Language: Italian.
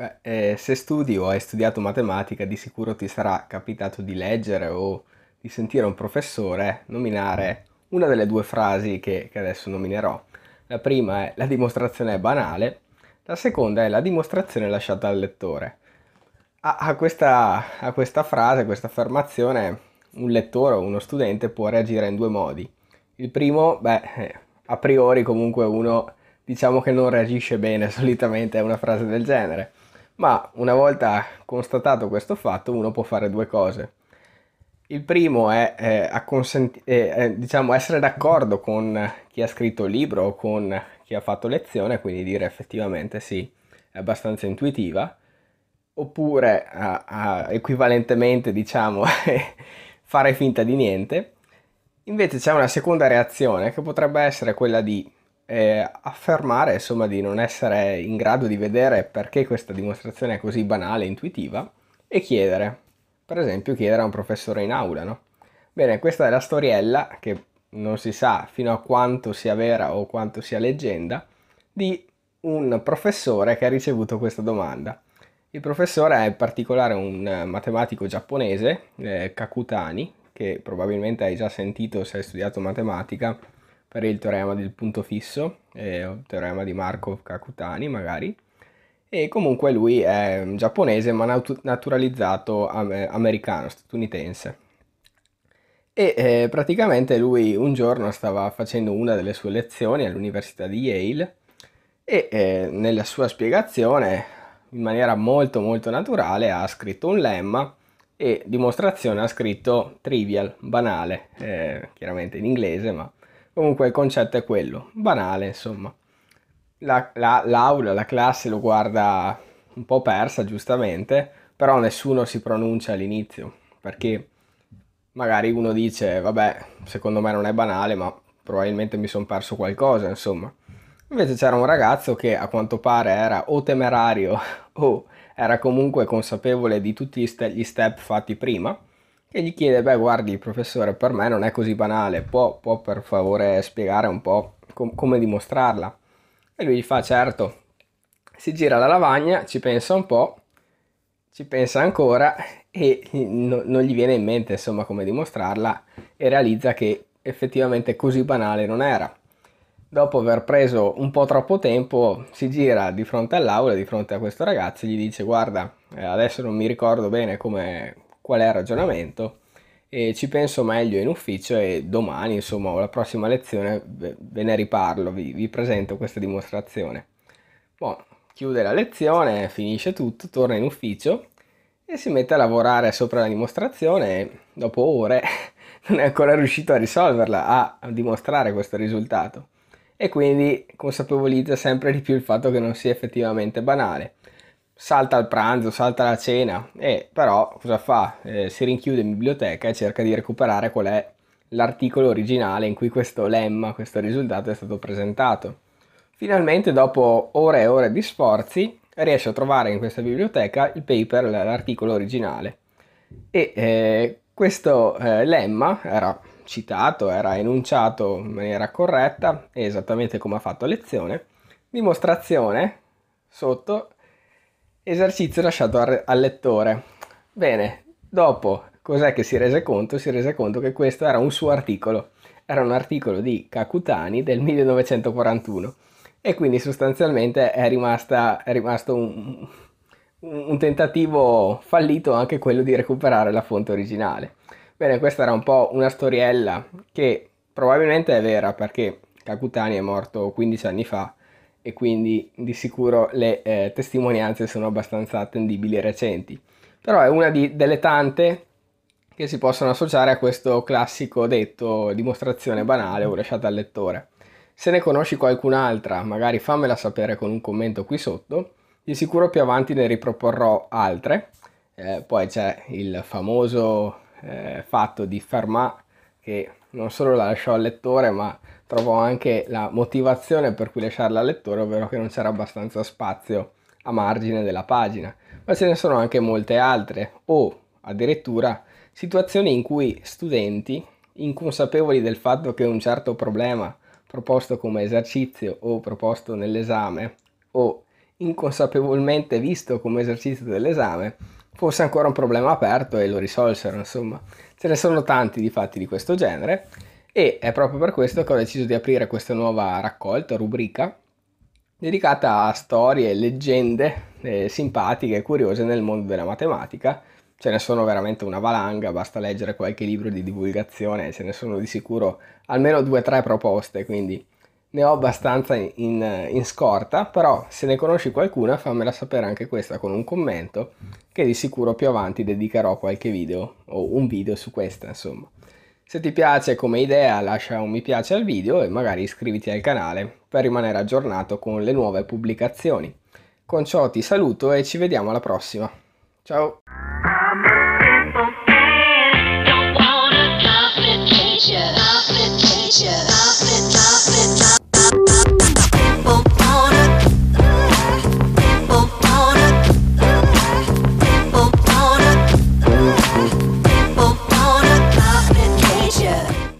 Beh, eh, se studi o hai studiato matematica, di sicuro ti sarà capitato di leggere o di sentire un professore nominare una delle due frasi che, che adesso nominerò. La prima è la dimostrazione è banale, la seconda è la dimostrazione lasciata al lettore. A, a, questa, a questa frase, a questa affermazione, un lettore o uno studente può reagire in due modi. Il primo, beh, eh, a priori comunque uno diciamo che non reagisce bene solitamente a una frase del genere ma una volta constatato questo fatto uno può fare due cose. Il primo è, eh, consenti- eh, diciamo, essere d'accordo con chi ha scritto il libro o con chi ha fatto lezione, quindi dire effettivamente sì, è abbastanza intuitiva, oppure a, a, equivalentemente diciamo, fare finta di niente. Invece c'è una seconda reazione che potrebbe essere quella di eh, affermare insomma di non essere in grado di vedere perché questa dimostrazione è così banale e intuitiva e chiedere, per esempio chiedere a un professore in aula, no? Bene, questa è la storiella che non si sa fino a quanto sia vera o quanto sia leggenda di un professore che ha ricevuto questa domanda. Il professore è in particolare un matematico giapponese, eh, Kakutani, che probabilmente hai già sentito se hai studiato matematica, per il teorema del punto fisso, eh, il teorema di Markov Kakutani magari, e comunque lui è giapponese ma nat- naturalizzato am- americano, statunitense. E eh, praticamente lui un giorno stava facendo una delle sue lezioni all'università di Yale e eh, nella sua spiegazione, in maniera molto molto naturale, ha scritto un lemma e dimostrazione ha scritto trivial, banale, eh, chiaramente in inglese, ma Comunque il concetto è quello, banale insomma. La, la, l'aula, la classe lo guarda un po' persa giustamente, però nessuno si pronuncia all'inizio, perché magari uno dice, vabbè, secondo me non è banale, ma probabilmente mi sono perso qualcosa, insomma. Invece c'era un ragazzo che a quanto pare era o temerario o era comunque consapevole di tutti gli step fatti prima che gli chiede, beh guardi professore, per me non è così banale, può, può per favore spiegare un po' com- come dimostrarla? E lui gli fa, certo, si gira la lavagna, ci pensa un po', ci pensa ancora e no, non gli viene in mente insomma come dimostrarla e realizza che effettivamente così banale non era. Dopo aver preso un po' troppo tempo si gira di fronte all'aula, di fronte a questo ragazzo e gli dice guarda, eh, adesso non mi ricordo bene come, qual è il ragionamento e ci penso meglio in ufficio e domani, insomma, la prossima lezione ve ne riparlo, vi, vi presento questa dimostrazione. Bon, chiude la lezione, finisce tutto, torna in ufficio e si mette a lavorare sopra la dimostrazione e dopo ore non è ancora riuscito a risolverla, a dimostrare questo risultato e quindi consapevolizza sempre di più il fatto che non sia effettivamente banale salta il pranzo, salta la cena, e però cosa fa? Eh, si rinchiude in biblioteca e cerca di recuperare qual è l'articolo originale in cui questo lemma, questo risultato è stato presentato. Finalmente, dopo ore e ore di sforzi, riesce a trovare in questa biblioteca il paper, l'articolo originale. E eh, questo eh, lemma era citato, era enunciato in maniera corretta, esattamente come ha fatto a lezione. Dimostrazione sotto Esercizio lasciato al lettore. Bene, dopo cos'è che si rese conto? Si rese conto che questo era un suo articolo. Era un articolo di Kakutani del 1941 e quindi sostanzialmente è, rimasta, è rimasto un, un tentativo fallito anche quello di recuperare la fonte originale. Bene, questa era un po' una storiella che probabilmente è vera perché Kakutani è morto 15 anni fa e quindi di sicuro le eh, testimonianze sono abbastanza attendibili e recenti. Però è una di, delle tante che si possono associare a questo classico detto dimostrazione banale o lasciata al lettore. Se ne conosci qualcun'altra, magari fammela sapere con un commento qui sotto, di sicuro più avanti ne riproporrò altre. Eh, poi c'è il famoso eh, fatto di Fermat che non solo la lasciò al lettore ma trovo anche la motivazione per cui lasciarla al lettore, ovvero che non c'era abbastanza spazio a margine della pagina, ma ce ne sono anche molte altre, o addirittura situazioni in cui studenti, inconsapevoli del fatto che un certo problema proposto come esercizio o proposto nell'esame, o inconsapevolmente visto come esercizio dell'esame fosse ancora un problema aperto e lo risolsero, insomma. Ce ne sono tanti di fatti di questo genere e è proprio per questo che ho deciso di aprire questa nuova raccolta, rubrica, dedicata a storie, leggende eh, simpatiche e curiose nel mondo della matematica. Ce ne sono veramente una valanga, basta leggere qualche libro di divulgazione, ce ne sono di sicuro almeno due o tre proposte, quindi ne ho abbastanza in, in, scorta, però se ne conosci qualcuna fammela sapere anche questa con un commento che di sicuro più avanti dedicherò qualche video o un video su questa insomma. Se ti piace come idea lascia un mi piace al video e magari iscriviti al canale per rimanere aggiornato con le nuove pubblicazioni. Con ciò ti saluto e ci vediamo alla prossima. Ciao!